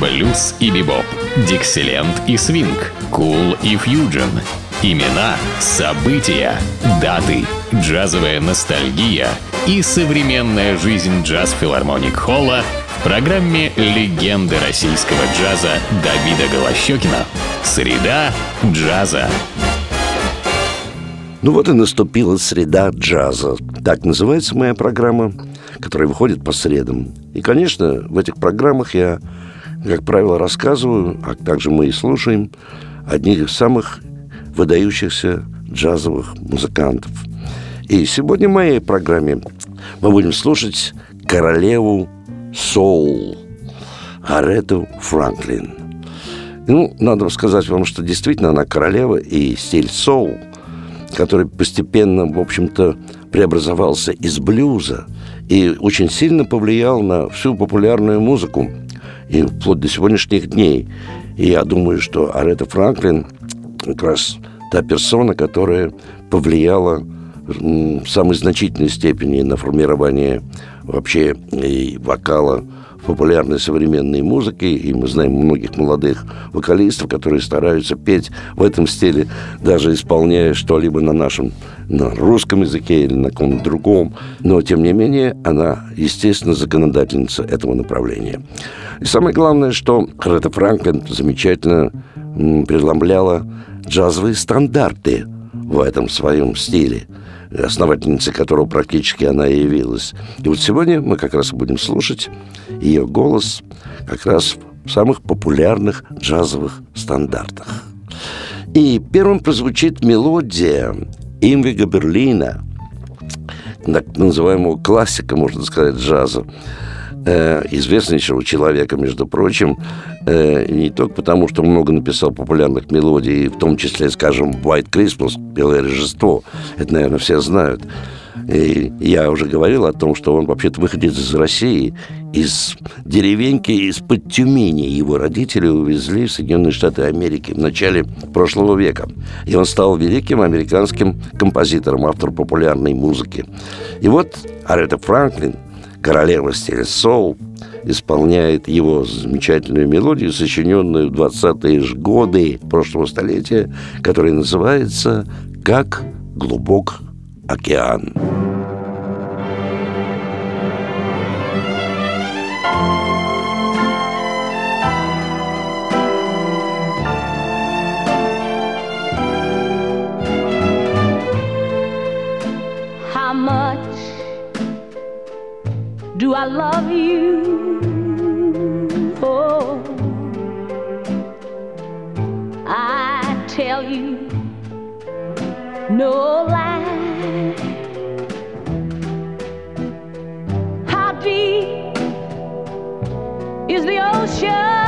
блюз и бибоп, дикселент и свинг, кул и фьюджен. Имена, события, даты, джазовая ностальгия и современная жизнь джаз-филармоник Холла в программе «Легенды российского джаза» Давида Голощекина. Среда джаза. Ну вот и наступила среда джаза. Так называется моя программа, которая выходит по средам. И, конечно, в этих программах я, как правило, рассказываю, а также мы и слушаем одних из самых выдающихся джазовых музыкантов. И сегодня в моей программе мы будем слушать королеву соул Арету Франклин. Ну, надо сказать вам, что действительно она королева и стиль соул, который постепенно, в общем-то, преобразовался из блюза и очень сильно повлиял на всю популярную музыку и вплоть до сегодняшних дней. И я думаю, что Арета Франклин как раз та персона, которая повлияла в самой значительной степени на формирование вообще и вокала популярной современной музыке, и мы знаем многих молодых вокалистов, которые стараются петь в этом стиле, даже исполняя что-либо на нашем на русском языке или на каком-то другом. Но, тем не менее, она, естественно, законодательница этого направления. И самое главное, что Ретта Франклин замечательно преломляла джазовые стандарты в этом своем стиле, основательницей которого практически она и явилась. И вот сегодня мы как раз будем слушать ее голос как раз в самых популярных джазовых стандартах. И первым прозвучит мелодия Имвига Берлина, так называемого классика, можно сказать, джаза, э, известнейшего человека, между прочим, э, не только потому, что много написал популярных мелодий, в том числе, скажем, White Christmas, Белое Рождество, это, наверное, все знают. И я уже говорил о том, что он вообще-то выходит из России, из деревеньки из-под Тюмени. Его родители увезли в Соединенные Штаты Америки в начале прошлого века. И он стал великим американским композитором, автором популярной музыки. И вот Арета Франклин – королева стиля соул, исполняет его замечательную мелодию, сочиненную в 20-е годы прошлого столетия, которая называется «Как глубок океан». Do I love you? Oh, I tell you no lie. How deep is the ocean?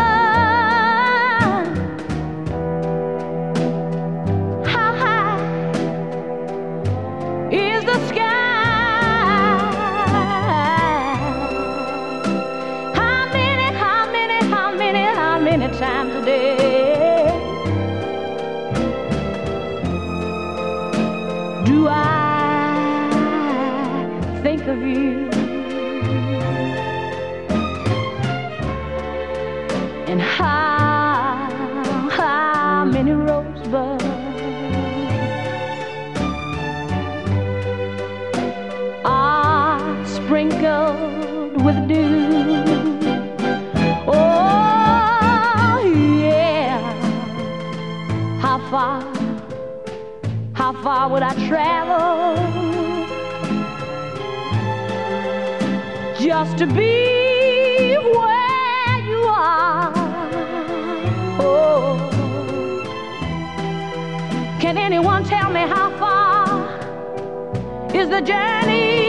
Is the journey?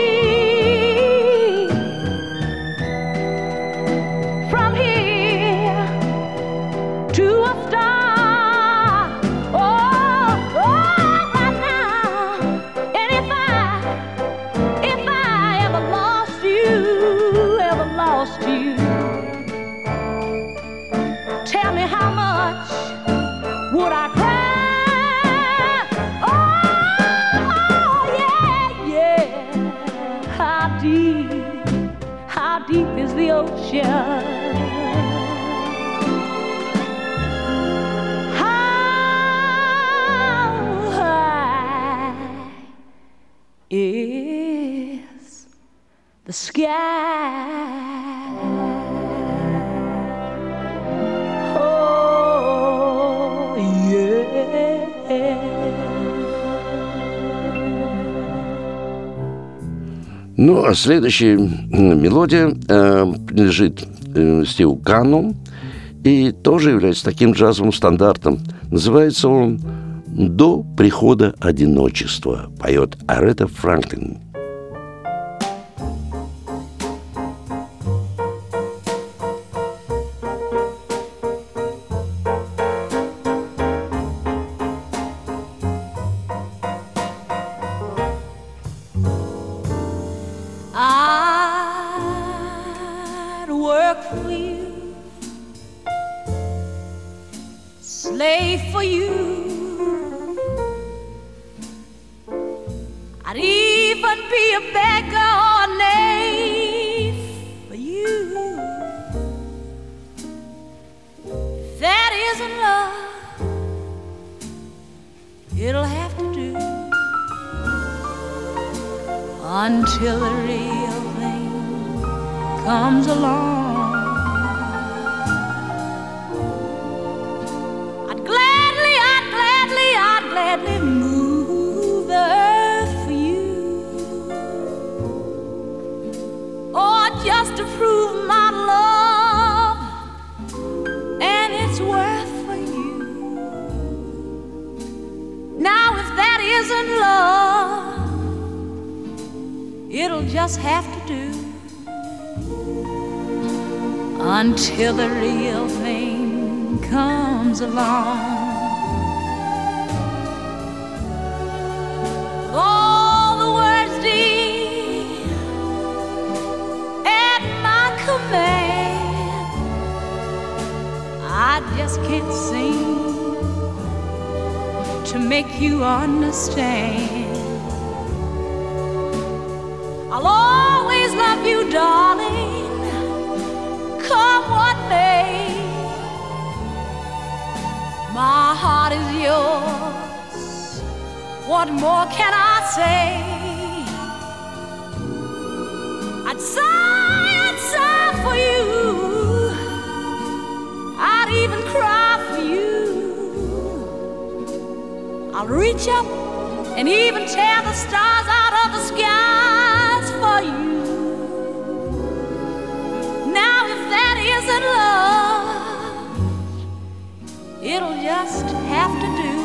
the sky. Ну, а следующая мелодия э, принадлежит э, Стиву Канну и тоже является таким джазовым стандартом. Называется он «До прихода одиночества», поет Арета Франклин. Until the real thing comes along. All the words dear at my command, I just can't seem to make you understand. Yours. What more can I say? I'd sigh, I'd sigh for you. I'd even cry for you. I'll reach up and even tear the stars out of the skies for you. Now, if that isn't love, just have to do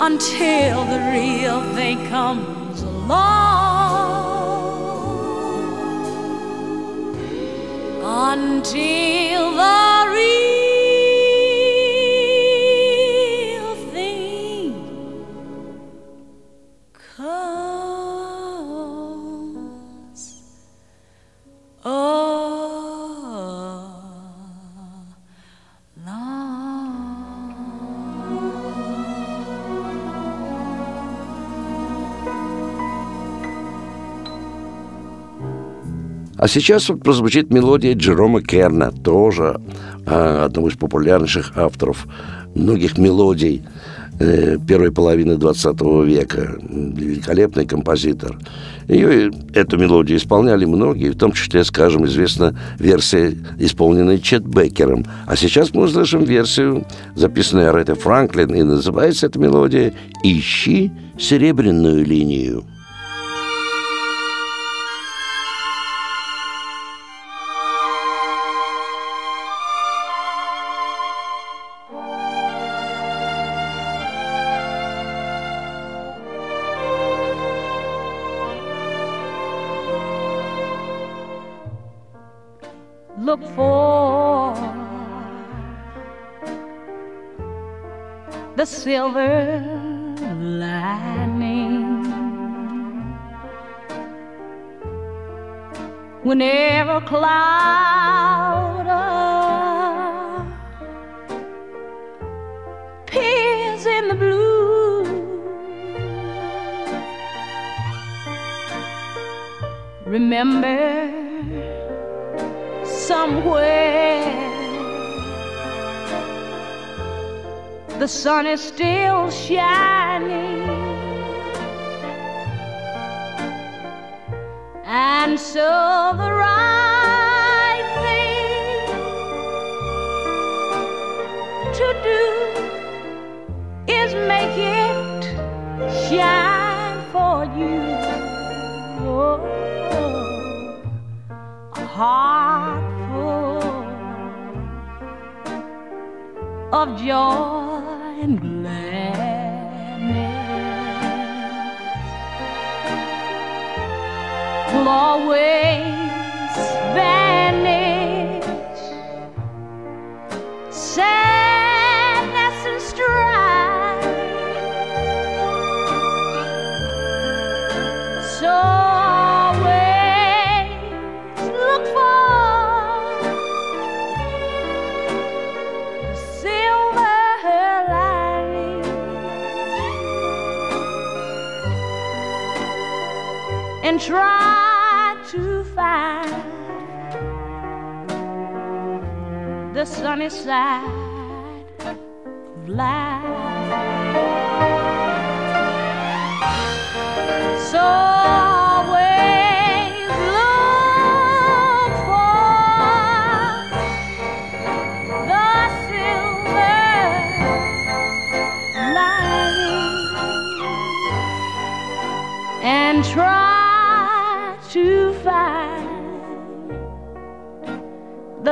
until the real thing comes along. Until the А сейчас вот прозвучит мелодия Джерома Керна, тоже а, одного из популярнейших авторов многих мелодий э, первой половины 20 века. Великолепный композитор. Ее, эту мелодию исполняли многие, в том числе, скажем, известна версия, исполненная Чет Беккером. А сейчас мы услышим версию, записанную Аретой Франклин, и называется эта мелодия «Ищи серебряную линию». Remember somewhere the sun is still shining, and so the right thing to do is make it shine. Heart full of joy and gladness. Will always and try to find the sunny side of life.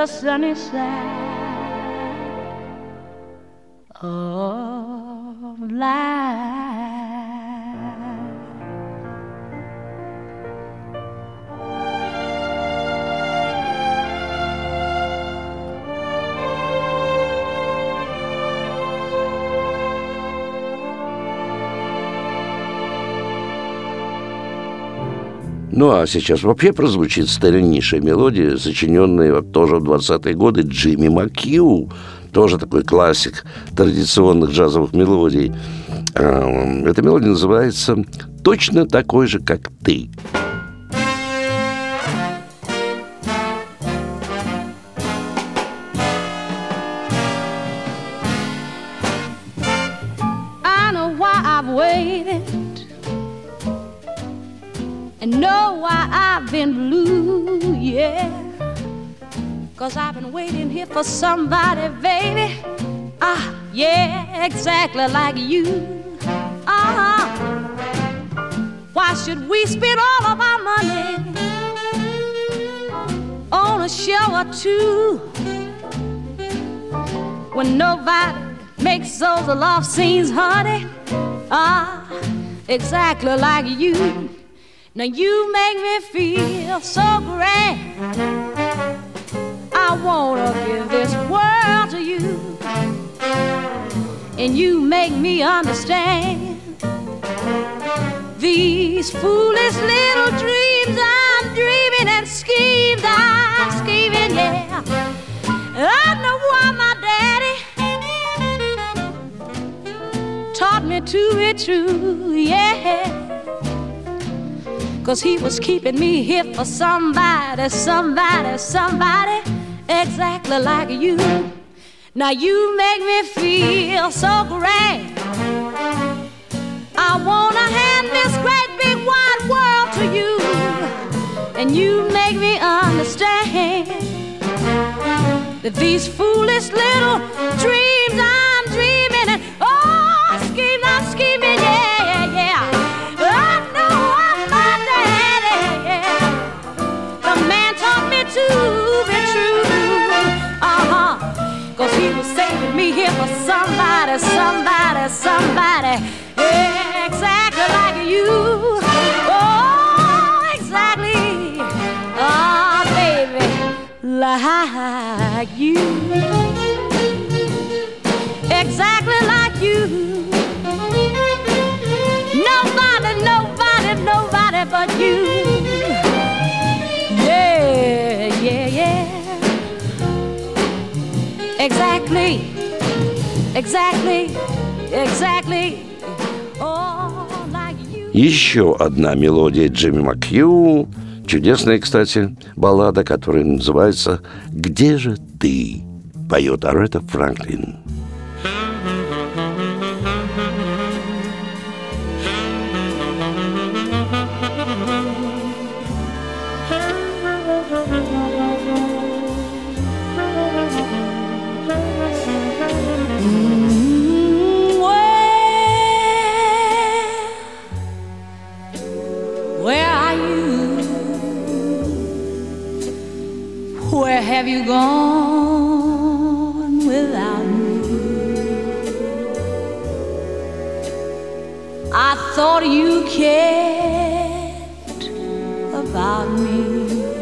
The sunny side Ну а сейчас вообще прозвучит стариннейшая мелодия, сочиненная тоже в 20-е годы Джимми Макью, тоже такой классик традиционных джазовых мелодий. А, Эта мелодия называется «Точно такой же, как ты». Cause I've been waiting here for somebody, baby. Ah, yeah, exactly like you. Huh. Why should we spend all of our money on a show or two when nobody makes those love scenes, honey? Ah, exactly like you. Now you make me feel so grand. I wanna give this world to you, and you make me understand these foolish little dreams I'm dreaming and schemes I'm scheming, yeah. I know why my daddy taught me to be true, yeah. Cause he was keeping me here for somebody, somebody, somebody, exactly like you. Now you make me feel so great. I wanna hand this great big wide world to you, and you make me understand that these foolish little dreams I'm dreaming and oh, schemes I'm scheming, yeah. Somebody, somebody, somebody, exactly like you. Oh, exactly, oh, baby, like you. Exactly like you. Nobody, nobody, nobody but you. Yeah, yeah, yeah. Exactly, exactly, exactly. Еще одна мелодия Джимми Макью, чудесная, кстати, баллада, которая называется «Где же ты?» поет Арета Франклин. Have you gone without me? I thought you cared about me.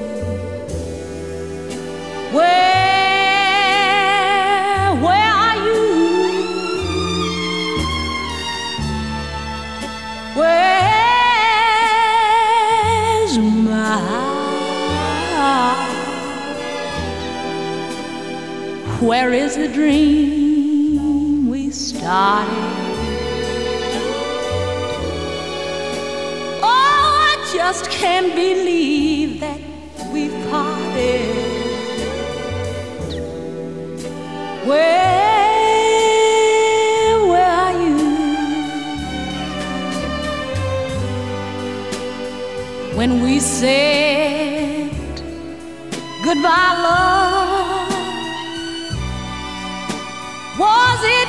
Where is the dream we started? Oh, I just can't believe that we've parted. Where, are you? When we said goodbye, love,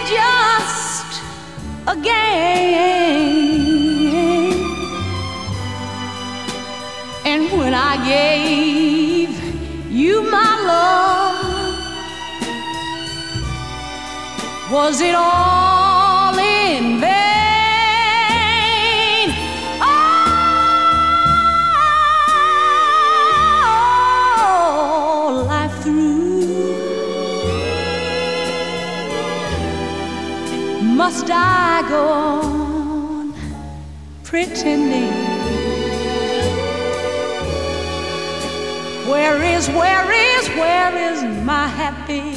just a game? And when I gave you my love, was it all must I go on pretending? Where is, where is, where is my happiness?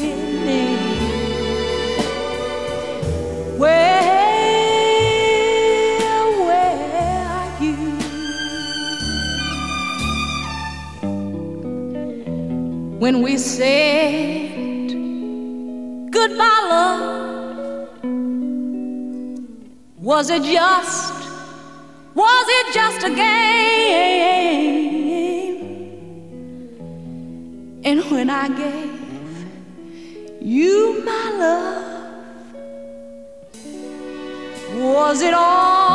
Where, where are you? When we said goodbye, love, was it just, was it just a game? And when I gave you my love, was it all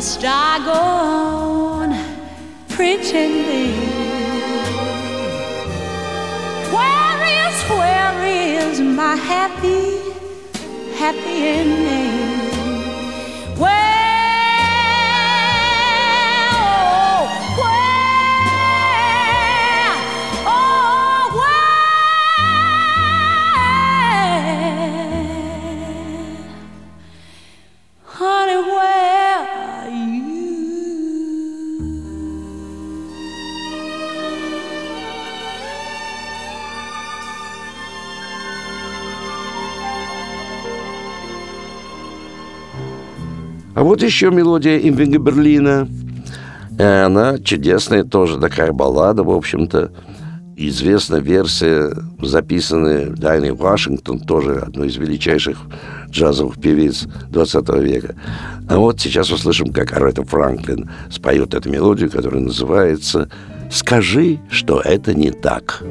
must I go on pretending? Where is, where is my happy, happy ending? А вот еще мелодия Имвинга Берлина. И Она чудесная, тоже такая баллада, в общем-то. Известна версия, записанная Дайной Вашингтон, тоже одной из величайших джазовых певиц 20 века. А вот сейчас услышим, как Аретта Франклин споет эту мелодию, которая называется «Скажи, что это не так».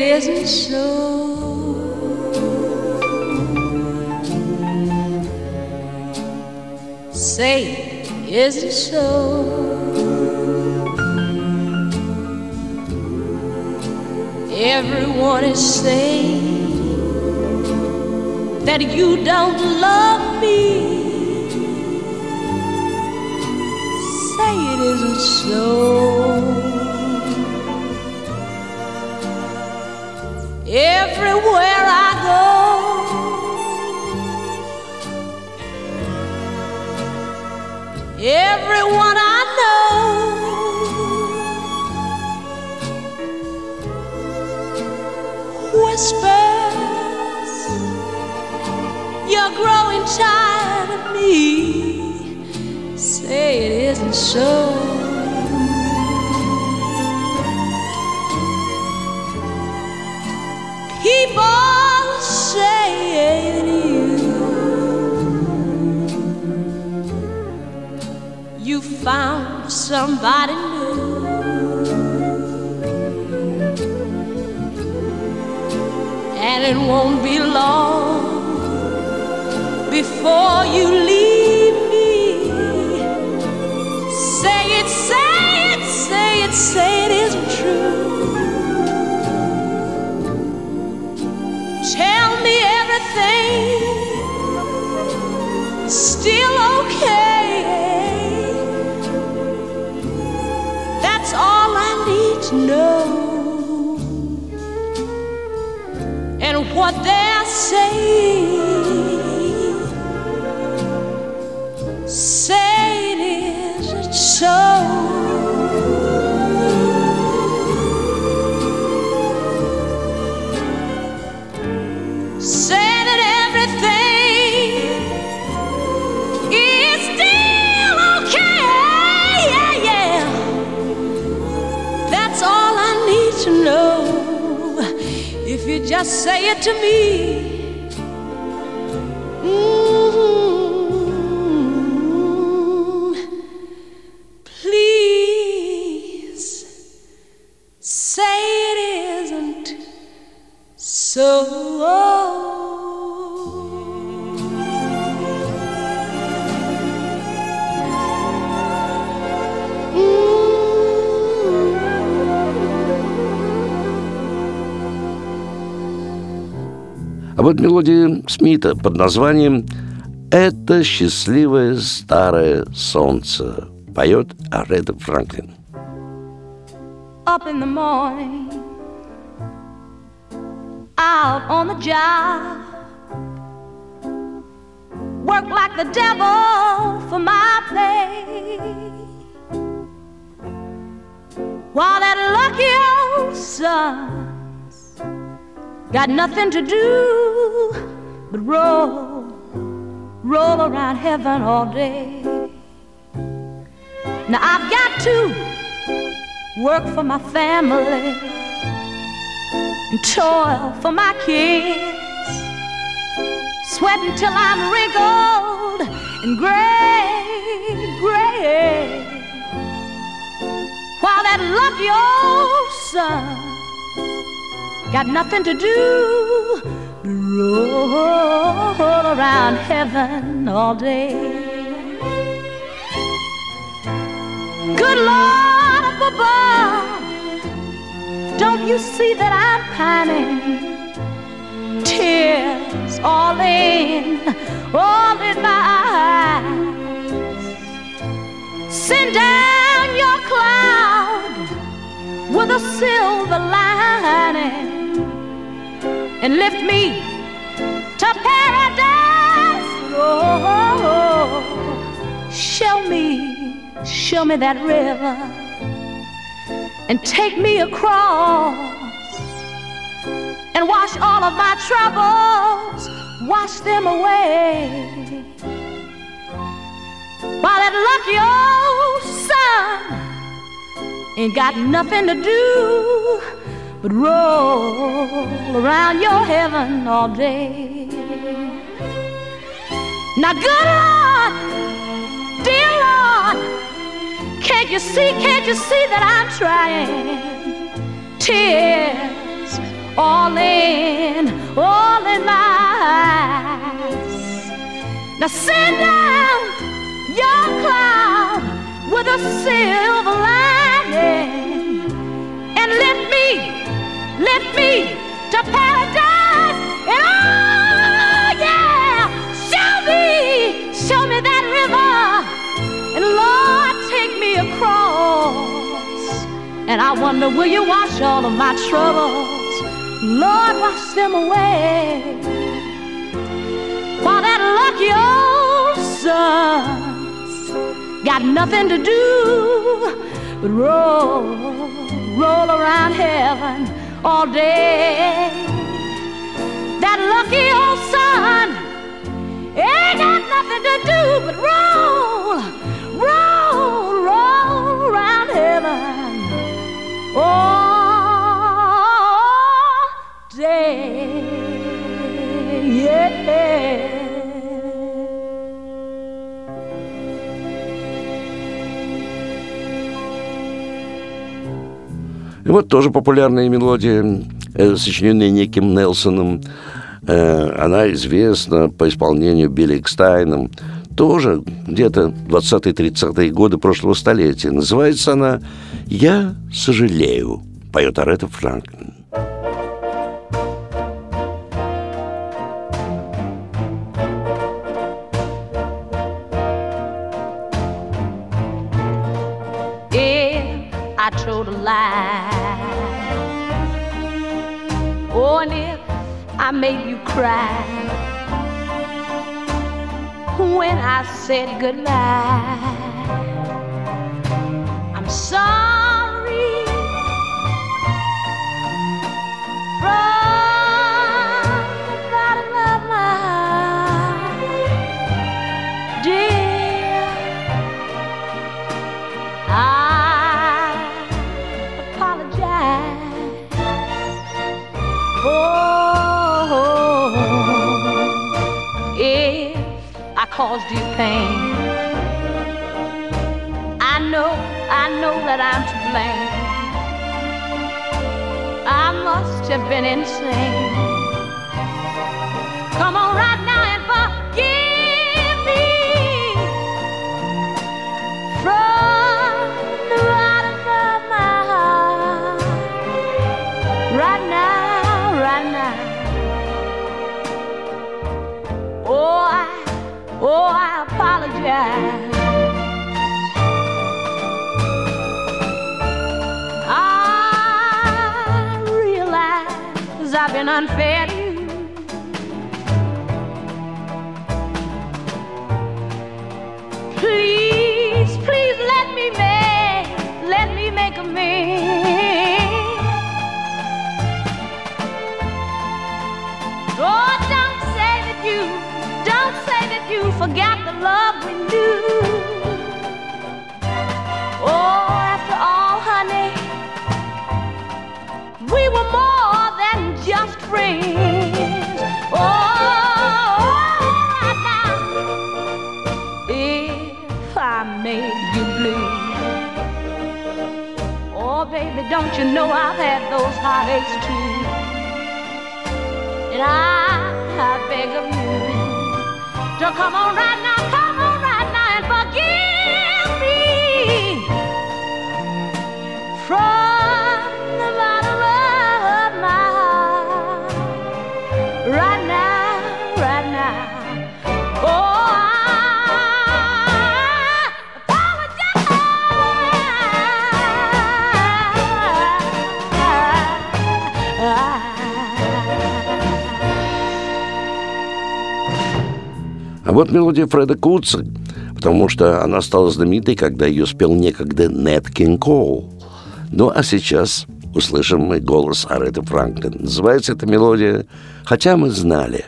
It isn't so. Say it isn't so. Everyone is saying that you don't love me. Say it isn't so. Everywhere I go, everyone I know whispers, You're growing tired of me. Say it isn't so. Found somebody new. And it won't be long before you leave me. Say it, say it, say it, say it isn't true. Tell me everything still okay. What they're saying, just say it to me. Вот мелодия Смита под названием «Это счастливое старое солнце» поет Аретта Франклин. Up in the morning, out on the job, work like the devil for my pay. While that lucky old son's got nothing to do but roll, roll around heaven all day. Now I've got to work for my family and toil for my kids, sweating till I'm wrinkled and gray, gray. While that lucky old sun got nothing to do but roll around heaven all day. Good Lord up above, don't you see that I'm pining? Tears all in, all in my eyes. Send down your cloud with a silver lining and lift me to paradise. Oh, show me show me that river and take me across and wash all of my troubles, wash them away. While that lucky old sun ain't got nothing to do but roll around your heaven all day. Now, good Lord, dear Lord, can't you see, can't you see that I'm trying? Tears all in, all in my eyes. Now send down your cloud with a silver lining and lift me, lift me to paradise. And oh yeah, show me, show me that river. And Lord, take me across. And I wonder, will you wash all of my troubles? Lord, wash them away. While that lucky old sun's got nothing to do but roll, roll around heaven all day. That lucky old sun ain't got nothing to do but roll, roll, roll around heaven all вот тоже популярная мелодия, э, сочиненная неким Нелсоном. Э, она известна по исполнению Билли Экстайном. Тоже где-то 20-30-е годы прошлого столетия. Называется она «Я сожалею», поет Арета Франклин. I said goodbye, have been insane. Unfair you know I've had those heartaches too? And I, I beg of you to come on right now, А вот мелодия Фреда Кутса, потому что она стала знаменитой, когда ее спел некогда Нет Кинг Коул. Ну а сейчас услышим мы голос Ареты Франклин. Называется эта мелодия «Хотя мы знали».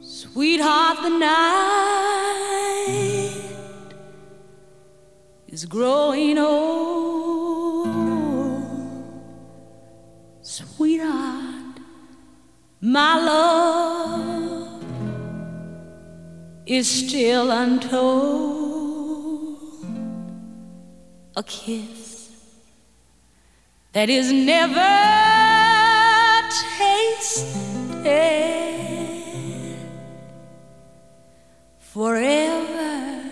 Sweetheart, the night is growing old. Sweetheart, my love is still untold. A kiss that is never tasted forever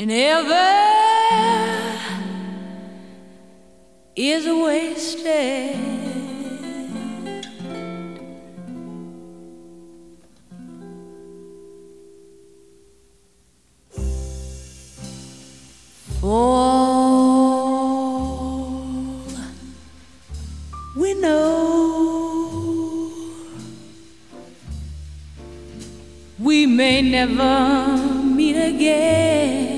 and ever is wasted. All we know we may never meet again.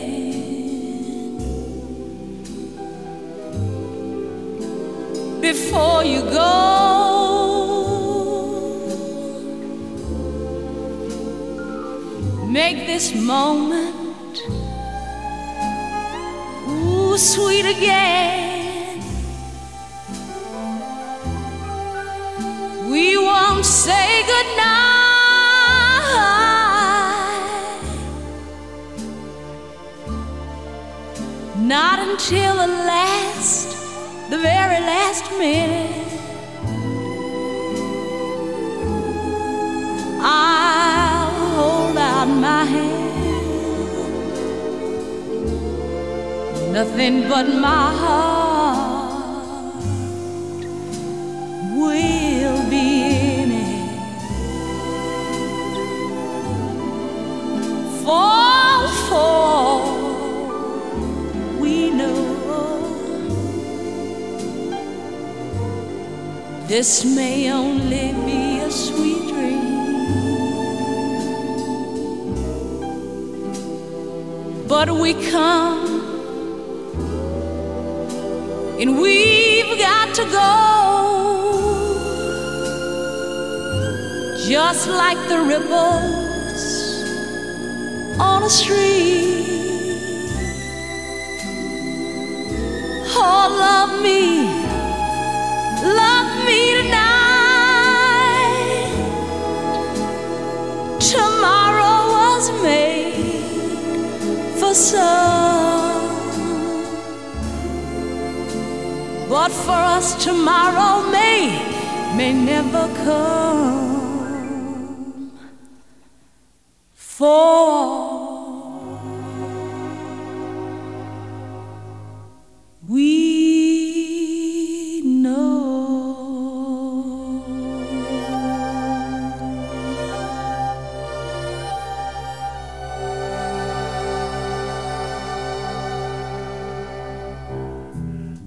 Before you go, make this moment ooh sweet again. We won't say goodnight. Not until the last, the very last minute. Nothing but my heart will be in it. Fall, fall, we know. This may only be a sweet dream. But we come and we've got to go. Just like the ripples on a stream. Oh, love me, love me tonight. Tomorrow was made for some. But for us, tomorrow may, may never come. For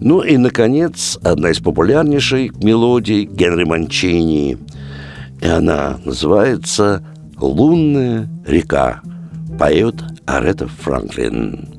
Ну и, наконец, одна из популярнейших мелодий Генри Манчини. И она называется «Лунная река». Поет Арета Франклин.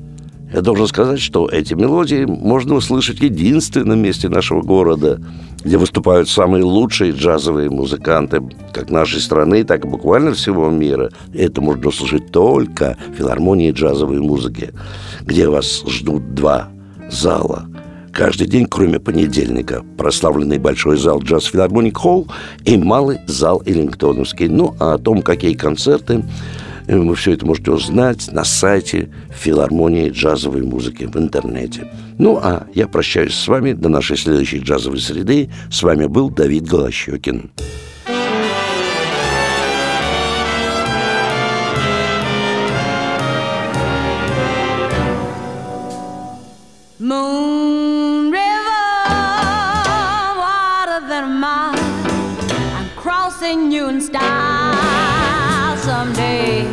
Я должен сказать, что эти мелодии можно услышать в единственном месте нашего города, где выступают самые лучшие джазовые музыканты как нашей страны, так и буквально всего мира. Это можно услышать только в филармонии джазовой музыки, где вас ждут два зала – Каждый день, кроме понедельника, прославленный большой зал Джаз Филармоник Холл и малый зал Эллингтоновский. Ну, а о том, какие концерты, э, вы все это можете узнать на сайте филармонии джазовой музыки в интернете. Ну, а я прощаюсь с вами до нашей следующей джазовой среды. С вами был Давид Голощекин. Crossing you in style someday.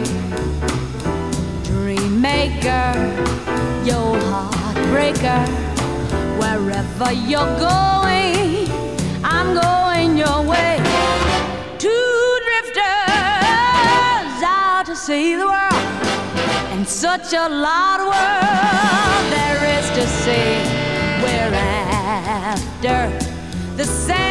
Dreammaker, your heartbreaker. Wherever you're going, I'm going your way. Two drifters out to see the world and such a lot of world there is to see. We're after the same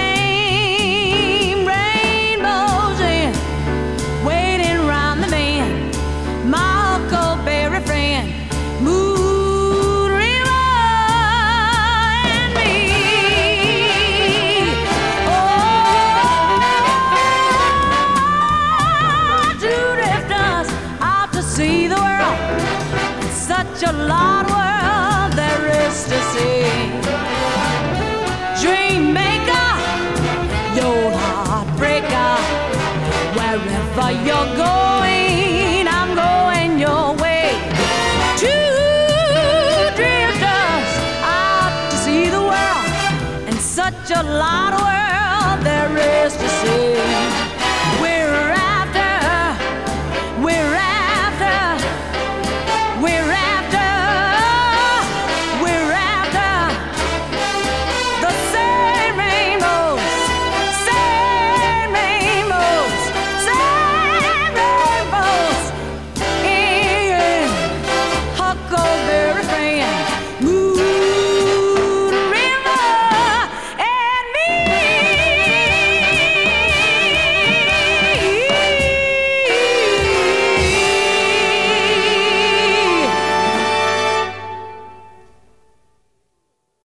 see the world. Such a lot of